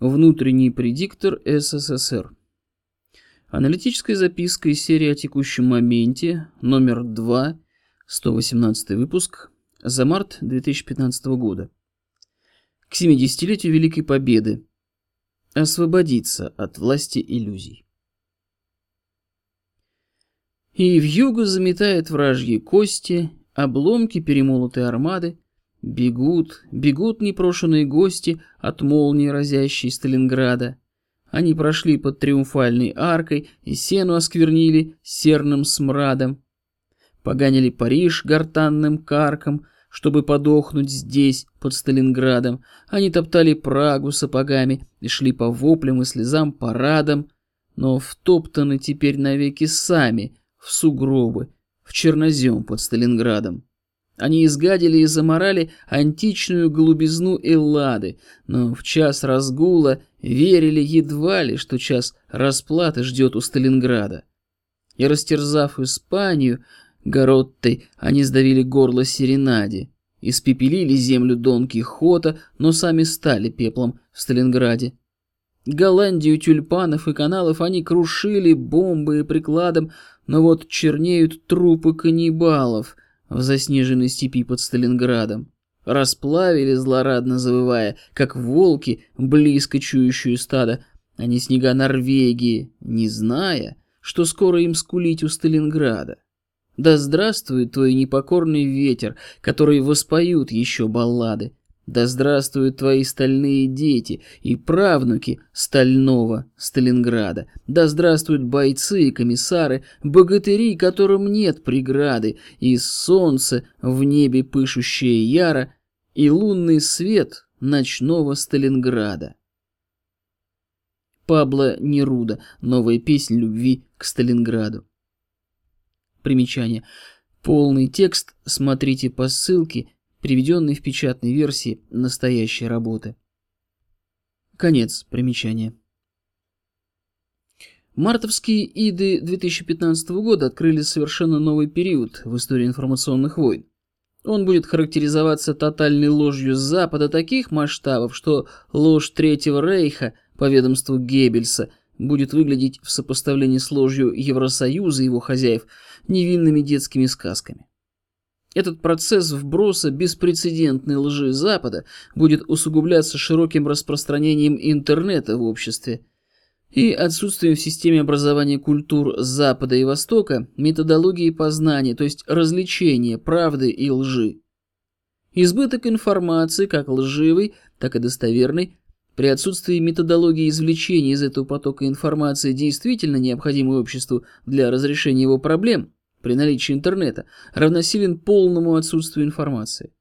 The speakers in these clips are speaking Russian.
Внутренний предиктор СССР. Аналитическая записка из серии о текущем моменте, номер 2, 118 выпуск, за март 2015 года. К 70-летию Великой Победы. Освободиться от власти иллюзий. И в юго заметает вражьи кости, обломки перемолотой армады, бегут, бегут непрошенные гости от молнии, разящей Сталинграда. Они прошли под триумфальной аркой и сену осквернили серным смрадом. Поганили Париж гортанным карком, чтобы подохнуть здесь, под Сталинградом. Они топтали Прагу сапогами и шли по воплям и слезам парадом, но втоптаны теперь навеки сами в сугробы, в чернозем под Сталинградом. Они изгадили и заморали античную голубизну Эллады, но в час разгула верили едва ли, что час расплаты ждет у Сталинграда. И растерзав Испанию, Гороттой они сдавили горло Серенаде, испепелили землю Дон Кихота, но сами стали пеплом в Сталинграде. Голландию тюльпанов и каналов они крушили бомбы и прикладом, но вот чернеют трупы каннибалов в заснеженной степи под Сталинградом. Расплавили, злорадно завывая, как волки, близко чующую стадо, а не снега Норвегии, не зная, что скоро им скулить у Сталинграда. Да здравствует твой непокорный ветер, который воспоют еще баллады. Да здравствуют твои стальные дети и правнуки стального Сталинграда. Да здравствуют бойцы и комиссары, богатыри, которым нет преграды, и солнце в небе пышущее яро, и лунный свет ночного Сталинграда. Пабло Неруда. Новая песня любви к Сталинграду. Примечание. Полный текст смотрите по ссылке, приведенной в печатной версии настоящей работы. Конец примечания. Мартовские иды 2015 года открыли совершенно новый период в истории информационных войн. Он будет характеризоваться тотальной ложью с Запада таких масштабов, что ложь Третьего Рейха по ведомству Геббельса будет выглядеть в сопоставлении с ложью Евросоюза и его хозяев невинными детскими сказками. Этот процесс вброса беспрецедентной лжи Запада будет усугубляться широким распространением интернета в обществе и отсутствием в системе образования культур Запада и Востока методологии познания, то есть развлечения правды и лжи. Избыток информации, как лживой, так и достоверной, при отсутствии методологии извлечения из этого потока информации действительно необходимой обществу для разрешения его проблем при наличии интернета, равносилен полному отсутствию информации.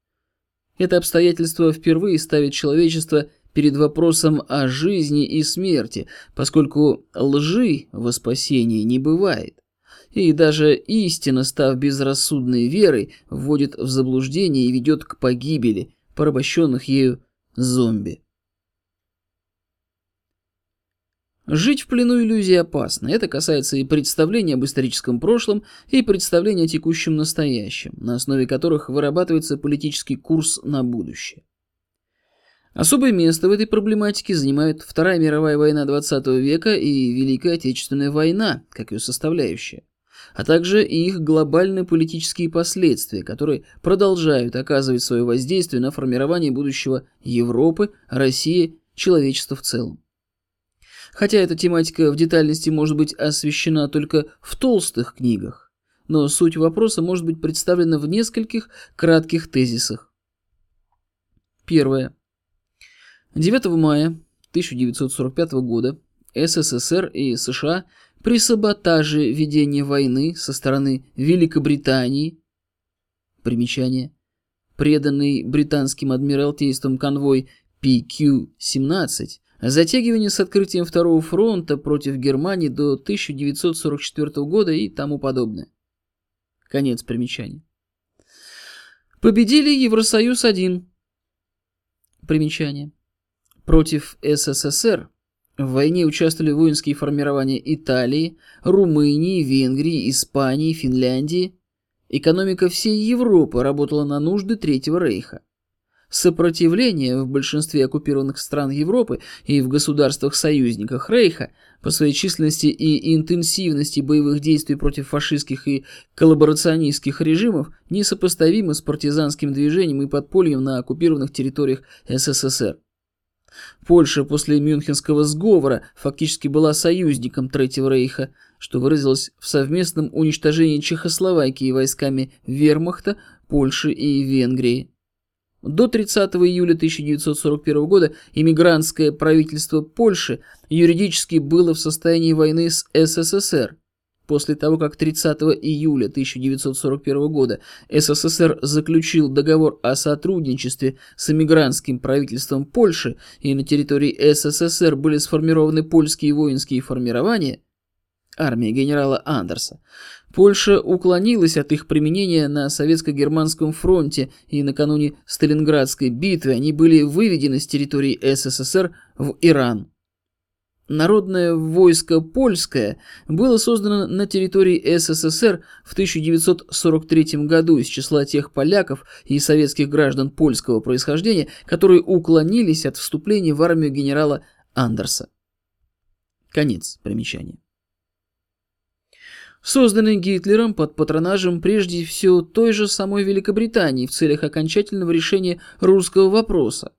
Это обстоятельство впервые ставит человечество перед вопросом о жизни и смерти, поскольку лжи во спасении не бывает. И даже истина, став безрассудной верой, вводит в заблуждение и ведет к погибели порабощенных ею зомби. Жить в плену иллюзии опасно. Это касается и представления об историческом прошлом, и представления о текущем настоящем, на основе которых вырабатывается политический курс на будущее. Особое место в этой проблематике занимает Вторая мировая война XX века и Великая Отечественная война, как ее составляющая, а также и их глобальные политические последствия, которые продолжают оказывать свое воздействие на формирование будущего Европы, России, человечества в целом. Хотя эта тематика в детальности может быть освещена только в толстых книгах, но суть вопроса может быть представлена в нескольких кратких тезисах. Первое. 9 мая 1945 года СССР и США при саботаже ведения войны со стороны Великобритании примечание преданный британским адмиралтейством конвой PQ-17 затягивание с открытием Второго фронта против Германии до 1944 года и тому подобное. Конец примечания. Победили Евросоюз-1. Примечание. Против СССР в войне участвовали воинские формирования Италии, Румынии, Венгрии, Испании, Финляндии. Экономика всей Европы работала на нужды Третьего Рейха. Сопротивление в большинстве оккупированных стран Европы и в государствах-союзниках Рейха по своей численности и интенсивности боевых действий против фашистских и коллаборационистских режимов несопоставимо с партизанским движением и подпольем на оккупированных территориях СССР. Польша после Мюнхенского сговора фактически была союзником Третьего Рейха, что выразилось в совместном уничтожении Чехословакии войсками Вермахта, Польши и Венгрии. До 30 июля 1941 года иммигрантское правительство Польши юридически было в состоянии войны с СССР. После того, как 30 июля 1941 года СССР заключил договор о сотрудничестве с эмигрантским правительством Польши и на территории СССР были сформированы польские воинские формирования, армия генерала Андерса, Польша уклонилась от их применения на советско-германском фронте, и накануне Сталинградской битвы они были выведены с территории СССР в Иран. Народное войско польское было создано на территории СССР в 1943 году из числа тех поляков и советских граждан польского происхождения, которые уклонились от вступления в армию генерала Андерса. Конец примечания. Созданный Гитлером под патронажем прежде всего той же самой Великобритании в целях окончательного решения русского вопроса,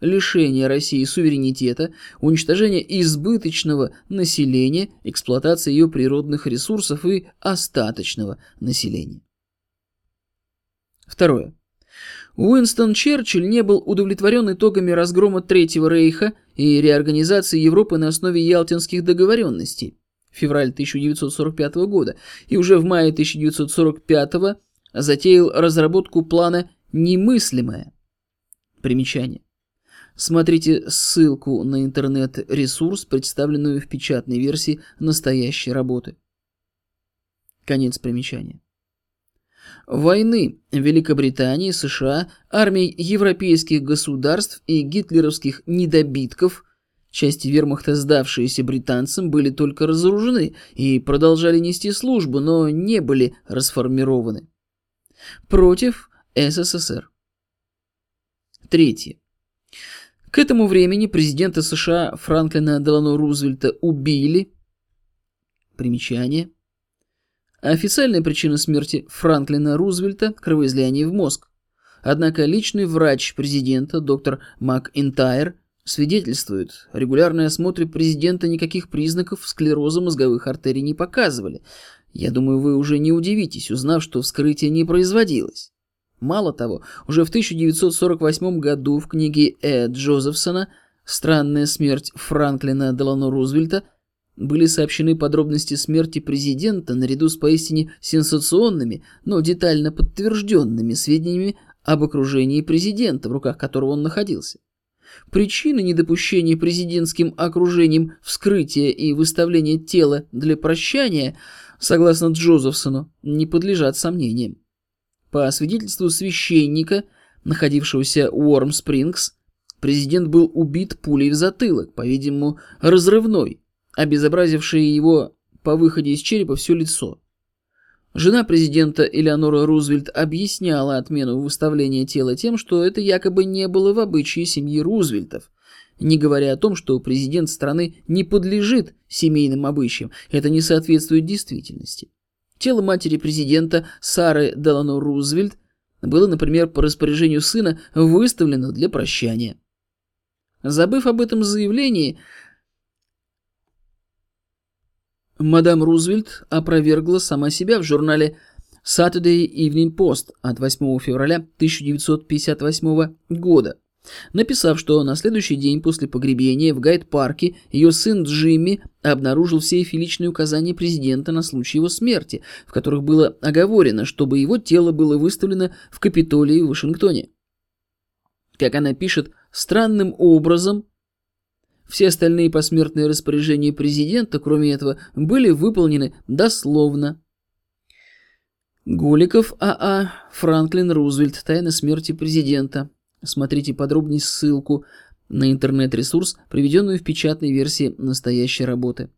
лишения России суверенитета, уничтожения избыточного населения, эксплуатации ее природных ресурсов и остаточного населения. Второе. Уинстон Черчилль не был удовлетворен итогами разгрома Третьего Рейха и реорганизации Европы на основе Ялтинских договоренностей. Февраль 1945 года и уже в мае 1945 затеял разработку плана «Немыслимое». Примечание. Смотрите ссылку на интернет-ресурс, представленную в печатной версии настоящей работы. Конец примечания. Войны Великобритании, США, армий европейских государств и гитлеровских недобитков, части вермахта, сдавшиеся британцам, были только разоружены и продолжали нести службу, но не были расформированы. Против СССР. Третье. К этому времени президента США Франклина Делано Рузвельта убили. Примечание. Официальная причина смерти Франклина Рузвельта – кровоизлияние в мозг. Однако личный врач президента, доктор МакИнтайр, свидетельствует, регулярные осмотры президента никаких признаков склероза мозговых артерий не показывали. Я думаю, вы уже не удивитесь, узнав, что вскрытие не производилось. Мало того, уже в 1948 году в книге Э. Джозефсона «Странная смерть Франклина Делано Рузвельта» были сообщены подробности смерти президента наряду с поистине сенсационными, но детально подтвержденными сведениями об окружении президента, в руках которого он находился. Причины недопущения президентским окружением вскрытия и выставления тела для прощания, согласно Джозефсону, не подлежат сомнениям. По свидетельству священника, находившегося у Уорм-Спрингс, президент был убит пулей в затылок, по-видимому, разрывной, обезобразившей его по выходе из черепа все лицо. Жена президента Элеонора Рузвельт объясняла отмену выставления тела тем, что это якобы не было в обычае семьи Рузвельтов, не говоря о том, что президент страны не подлежит семейным обычаям, это не соответствует действительности. Тело матери президента Сары Делано Рузвельт было, например, по распоряжению сына выставлено для прощания. Забыв об этом заявлении, мадам Рузвельт опровергла сама себя в журнале Saturday Evening Post от 8 февраля 1958 года написав, что на следующий день после погребения в Гайд-парке ее сын Джимми обнаружил в сейфе личные указания президента на случай его смерти, в которых было оговорено, чтобы его тело было выставлено в Капитолии в Вашингтоне. Как она пишет, странным образом все остальные посмертные распоряжения президента, кроме этого, были выполнены дословно. Голиков А.А. Франклин Рузвельт. Тайна смерти президента. Смотрите подробнее ссылку на интернет-ресурс, приведенную в печатной версии настоящей работы.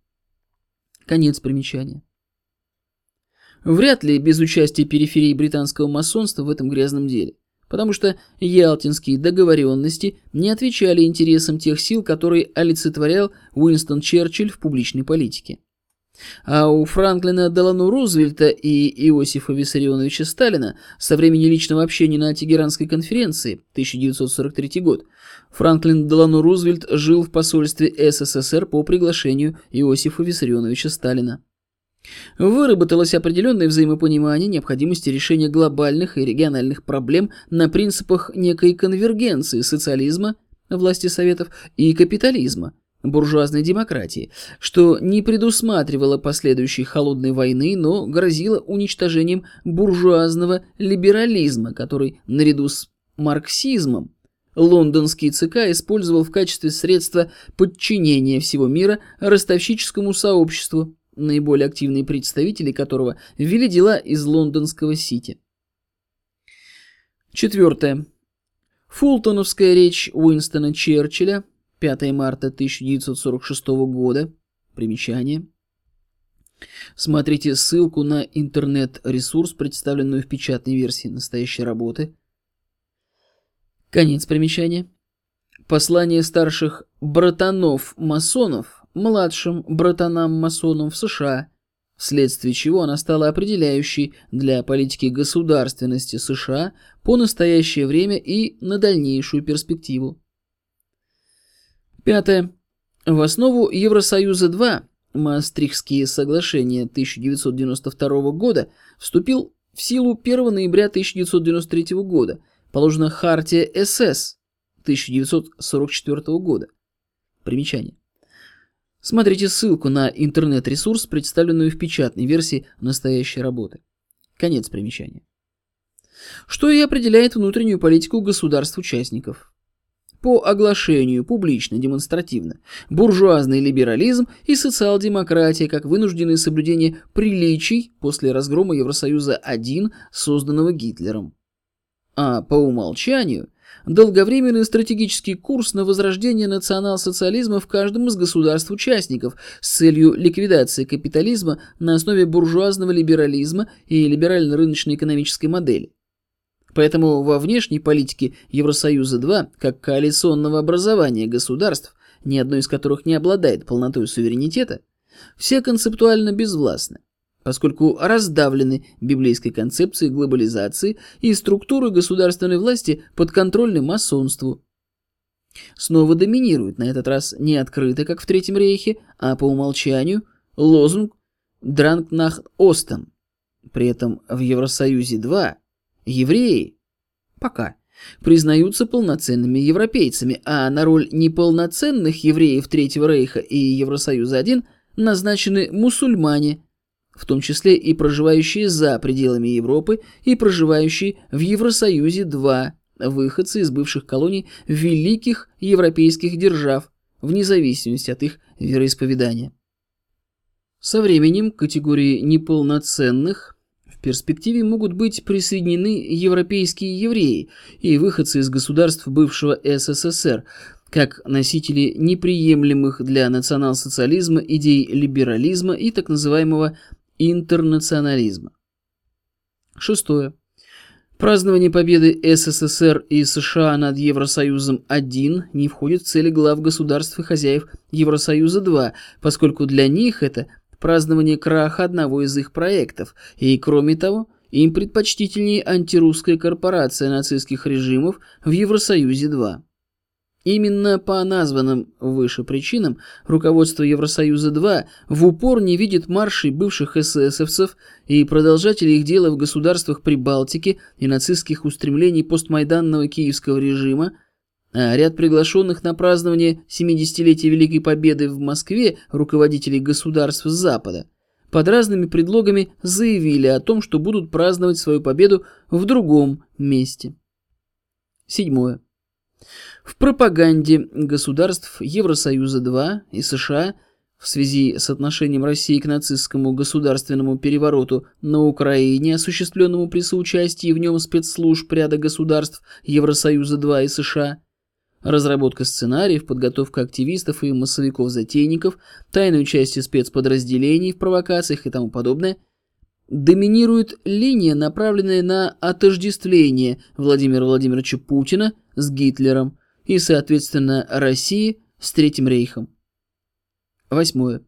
Конец примечания. Вряд ли без участия периферии британского масонства в этом грязном деле. Потому что ялтинские договоренности не отвечали интересам тех сил, которые олицетворял Уинстон Черчилль в публичной политике. А у Франклина Делану Рузвельта и Иосифа Виссарионовича Сталина со времени личного общения на Тегеранской конференции 1943 год Франклин Делану Рузвельт жил в посольстве СССР по приглашению Иосифа Виссарионовича Сталина. Выработалось определенное взаимопонимание необходимости решения глобальных и региональных проблем на принципах некой конвергенции социализма, власти Советов, и капитализма, буржуазной демократии, что не предусматривало последующей холодной войны, но грозило уничтожением буржуазного либерализма, который наряду с марксизмом лондонский ЦК использовал в качестве средства подчинения всего мира ростовщическому сообществу, наиболее активные представители которого вели дела из лондонского Сити. Четвертое. Фултоновская речь Уинстона Черчилля 5 марта 1946 года. Примечание. Смотрите ссылку на интернет-ресурс, представленную в печатной версии настоящей работы. Конец примечания. Послание старших братанов-масонов младшим братанам-масонам в США, вследствие чего она стала определяющей для политики государственности США по настоящее время и на дальнейшую перспективу. Пятое. В основу Евросоюза-2 Маастрихтские соглашения 1992 года вступил в силу 1 ноября 1993 года, положена Хартия СС 1944 года. Примечание. Смотрите ссылку на интернет-ресурс, представленную в печатной версии настоящей работы. Конец примечания. Что и определяет внутреннюю политику государств-участников. По оглашению, публично, демонстративно, буржуазный либерализм и социал-демократия как вынужденное соблюдение приличий после разгрома Евросоюза-1, созданного Гитлером. А по умолчанию долговременный стратегический курс на возрождение национал-социализма в каждом из государств-участников с целью ликвидации капитализма на основе буржуазного либерализма и либерально-рыночной экономической модели. Поэтому во внешней политике Евросоюза-2, как коалиционного образования государств, ни одно из которых не обладает полнотой суверенитета, все концептуально безвластны поскольку раздавлены библейской концепцией глобализации и структуры государственной власти подконтрольны масонству. Снова доминирует на этот раз не открыто, как в Третьем рейхе, а по умолчанию лозунг «Дранг нах Остен». При этом в Евросоюзе-2 евреи пока признаются полноценными европейцами, а на роль неполноценных евреев Третьего рейха и Евросоюза-1 назначены мусульмане – в том числе и проживающие за пределами Европы и проживающие в Евросоюзе два выходцы из бывших колоний великих европейских держав, вне зависимости от их вероисповедания. Со временем категории неполноценных в перспективе могут быть присоединены европейские евреи и выходцы из государств бывшего СССР, как носители неприемлемых для национал-социализма идей либерализма и так называемого интернационализма. Шестое. Празднование победы СССР и США над Евросоюзом-1 не входит в цели глав государств и хозяев Евросоюза-2, поскольку для них это празднование краха одного из их проектов, и, кроме того, им предпочтительнее антирусская корпорация нацистских режимов в Евросоюзе-2. Именно по названным выше причинам руководство Евросоюза-2 в упор не видит маршей бывших эсэсовцев и продолжателей их дела в государствах Прибалтики и нацистских устремлений постмайданного киевского режима, а ряд приглашенных на празднование 70-летия Великой Победы в Москве руководителей государств Запада под разными предлогами заявили о том, что будут праздновать свою победу в другом месте. Седьмое. В пропаганде государств Евросоюза-2 и США в связи с отношением России к нацистскому государственному перевороту на Украине, осуществленному при соучастии в нем спецслужб ряда государств Евросоюза-2 и США, разработка сценариев, подготовка активистов и массовиков-затейников, тайной участие спецподразделений в провокациях и тому подобное, доминирует линия, направленная на отождествление Владимира Владимировича Путина с Гитлером и, соответственно, России с Третьим рейхом. Восьмое.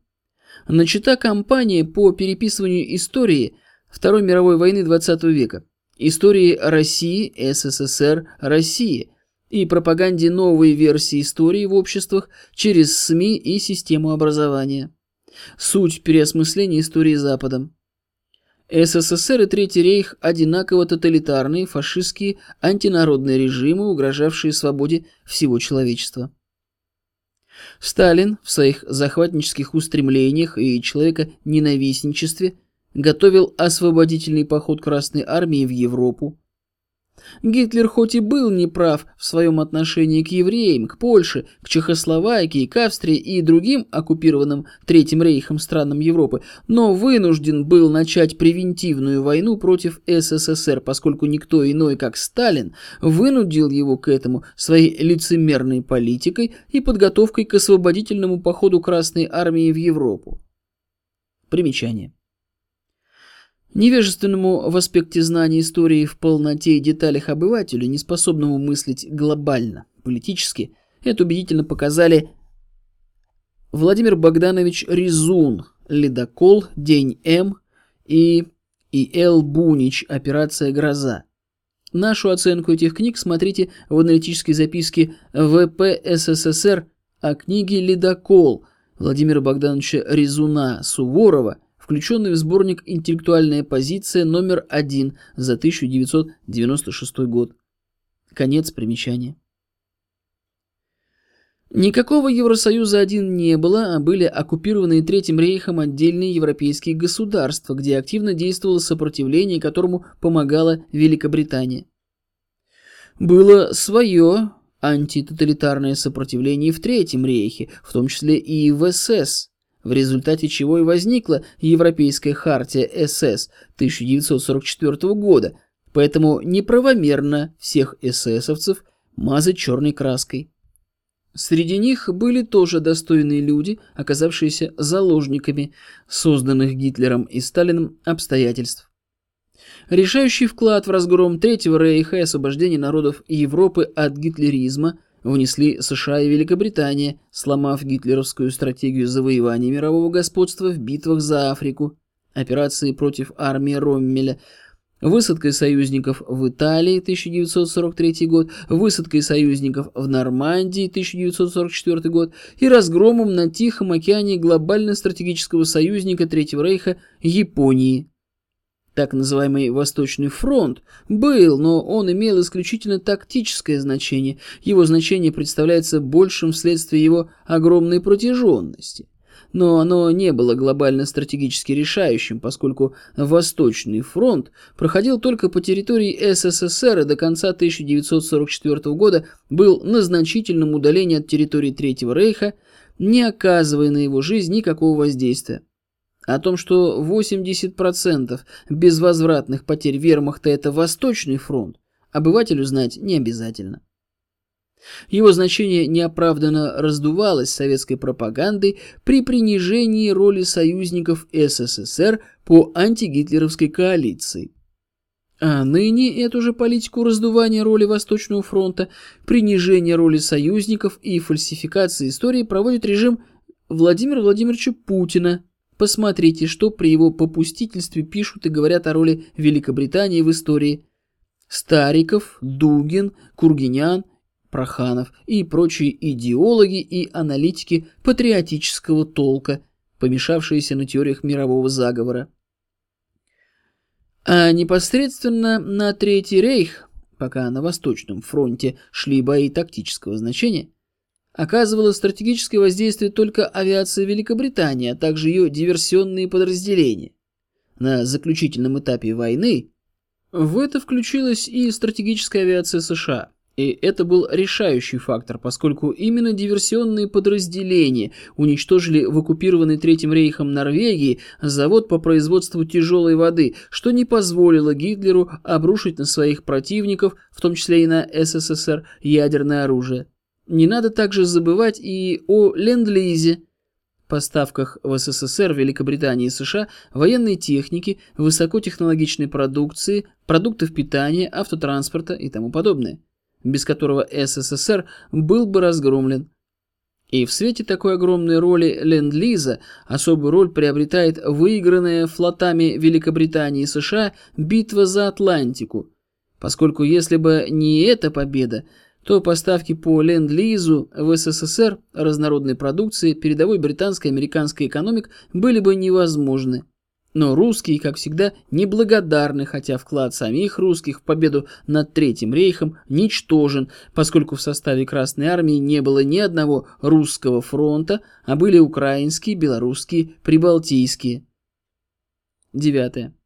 Начата кампания по переписыванию истории Второй мировой войны XX века, истории России, СССР, России и пропаганде новой версии истории в обществах через СМИ и систему образования. Суть переосмысления истории Западом. СССР и Третий рейх одинаково тоталитарные, фашистские, антинародные режимы, угрожавшие свободе всего человечества. Сталин в своих захватнических устремлениях и человека-ненавистничестве готовил освободительный поход Красной Армии в Европу, Гитлер хоть и был неправ в своем отношении к евреям, к Польше, к Чехословакии, к Австрии и другим оккупированным Третьим рейхом странам Европы, но вынужден был начать превентивную войну против СССР, поскольку никто иной, как Сталин, вынудил его к этому своей лицемерной политикой и подготовкой к освободительному походу Красной Армии в Европу. Примечание. Невежественному в аспекте знания истории в полноте и деталях обывателю, неспособному мыслить глобально, политически, это убедительно показали Владимир Богданович Резун, «Ледокол», «День М» и И. Л. Бунич «Операция Гроза». Нашу оценку этих книг смотрите в аналитической записке ВП СССР о книге «Ледокол» Владимира Богдановича Резуна Суворова – включенный в сборник «Интеллектуальная позиция» номер один за 1996 год. Конец примечания. Никакого Евросоюза один не было, а были оккупированные Третьим рейхом отдельные европейские государства, где активно действовало сопротивление, которому помогала Великобритания. Было свое антитоталитарное сопротивление в Третьем рейхе, в том числе и в СС в результате чего и возникла Европейская хартия СС 1944 года, поэтому неправомерно всех эсэсовцев мазать черной краской. Среди них были тоже достойные люди, оказавшиеся заложниками созданных Гитлером и Сталиным обстоятельств. Решающий вклад в разгром Третьего Рейха и освобождение народов Европы от гитлеризма – внесли США и Великобритания, сломав гитлеровскую стратегию завоевания мирового господства в битвах за Африку, операции против армии Роммеля, высадкой союзников в Италии 1943 год, высадкой союзников в Нормандии 1944 год и разгромом на Тихом океане глобально-стратегического союзника Третьего Рейха Японии так называемый Восточный фронт, был, но он имел исключительно тактическое значение. Его значение представляется большим вследствие его огромной протяженности. Но оно не было глобально стратегически решающим, поскольку Восточный фронт проходил только по территории СССР и до конца 1944 года был на значительном удалении от территории Третьего Рейха, не оказывая на его жизнь никакого воздействия. О том, что 80% безвозвратных потерь вермахта – это Восточный фронт, обывателю знать не обязательно. Его значение неоправданно раздувалось советской пропагандой при принижении роли союзников СССР по антигитлеровской коалиции. А ныне эту же политику раздувания роли Восточного фронта, принижения роли союзников и фальсификации истории проводит режим Владимира Владимировича Путина, Посмотрите, что при его попустительстве пишут и говорят о роли Великобритании в истории. Стариков, Дугин, Кургинян, Проханов и прочие идеологи и аналитики патриотического толка, помешавшиеся на теориях мирового заговора. А непосредственно на Третий рейх, пока на Восточном фронте шли бои тактического значения, оказывала стратегическое воздействие только авиация Великобритании, а также ее диверсионные подразделения. На заключительном этапе войны в это включилась и стратегическая авиация США. И это был решающий фактор, поскольку именно диверсионные подразделения уничтожили в оккупированной Третьим рейхом Норвегии завод по производству тяжелой воды, что не позволило Гитлеру обрушить на своих противников, в том числе и на СССР, ядерное оружие. Не надо также забывать и о Ленд-Лизе, поставках в СССР, Великобритании и США военной техники, высокотехнологичной продукции, продуктов питания, автотранспорта и тому подобное, без которого СССР был бы разгромлен. И в свете такой огромной роли Ленд-Лиза особую роль приобретает выигранная флотами Великобритании и США битва за Атлантику, поскольку если бы не эта победа, то поставки по Ленд-Лизу в СССР разнородной продукции передовой британской и американской экономик были бы невозможны. Но русские, как всегда, неблагодарны, хотя вклад самих русских в победу над Третьим рейхом ничтожен, поскольку в составе Красной армии не было ни одного русского фронта, а были украинские, белорусские, прибалтийские. Девятое.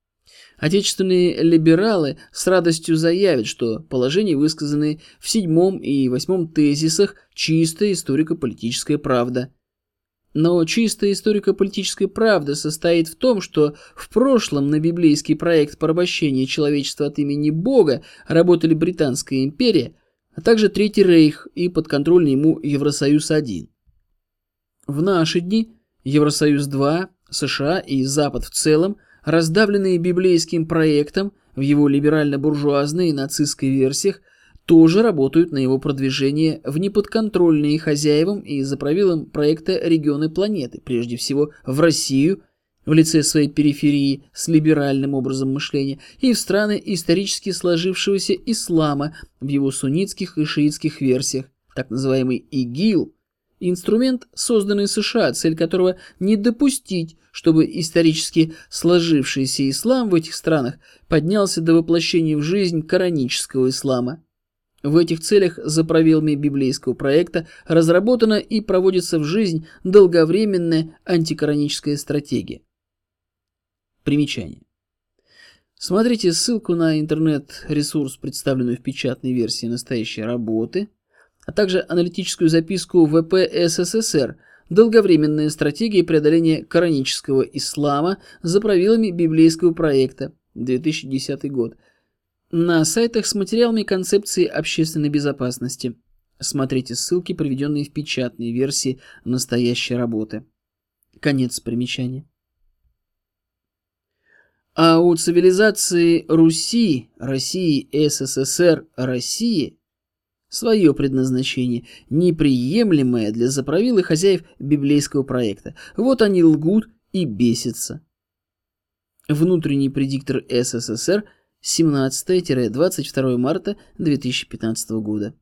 Отечественные либералы с радостью заявят, что положения, высказанные в седьмом и восьмом тезисах, чистая историко-политическая правда. Но чистая историко-политическая правда состоит в том, что в прошлом на библейский проект порабощения человечества от имени Бога работали Британская империя, а также Третий Рейх и подконтрольный ему Евросоюз-1. В наши дни Евросоюз-2, США и Запад в целом – раздавленные библейским проектом в его либерально-буржуазной и нацистской версиях, тоже работают на его продвижение в неподконтрольные хозяевам и за правилом проекта регионы планеты, прежде всего в Россию, в лице своей периферии с либеральным образом мышления, и в страны исторически сложившегося ислама в его суннитских и шиитских версиях, так называемый ИГИЛ – Инструмент, созданный США, цель которого не допустить, чтобы исторически сложившийся ислам в этих странах поднялся до воплощения в жизнь коранического ислама. В этих целях за правилами библейского проекта разработана и проводится в жизнь долговременная антикораническая стратегия. Примечание. Смотрите ссылку на интернет-ресурс, представленную в печатной версии настоящей работы – а также аналитическую записку ВП СССР «Долговременная стратегия преодоления коранического ислама за правилами библейского проекта» 2010 год на сайтах с материалами концепции общественной безопасности. Смотрите ссылки, приведенные в печатной версии настоящей работы. Конец примечания. А у цивилизации Руси, России, СССР, России – свое предназначение, неприемлемое для заправил хозяев библейского проекта. Вот они лгут и бесятся. Внутренний предиктор СССР 17-22 марта 2015 года.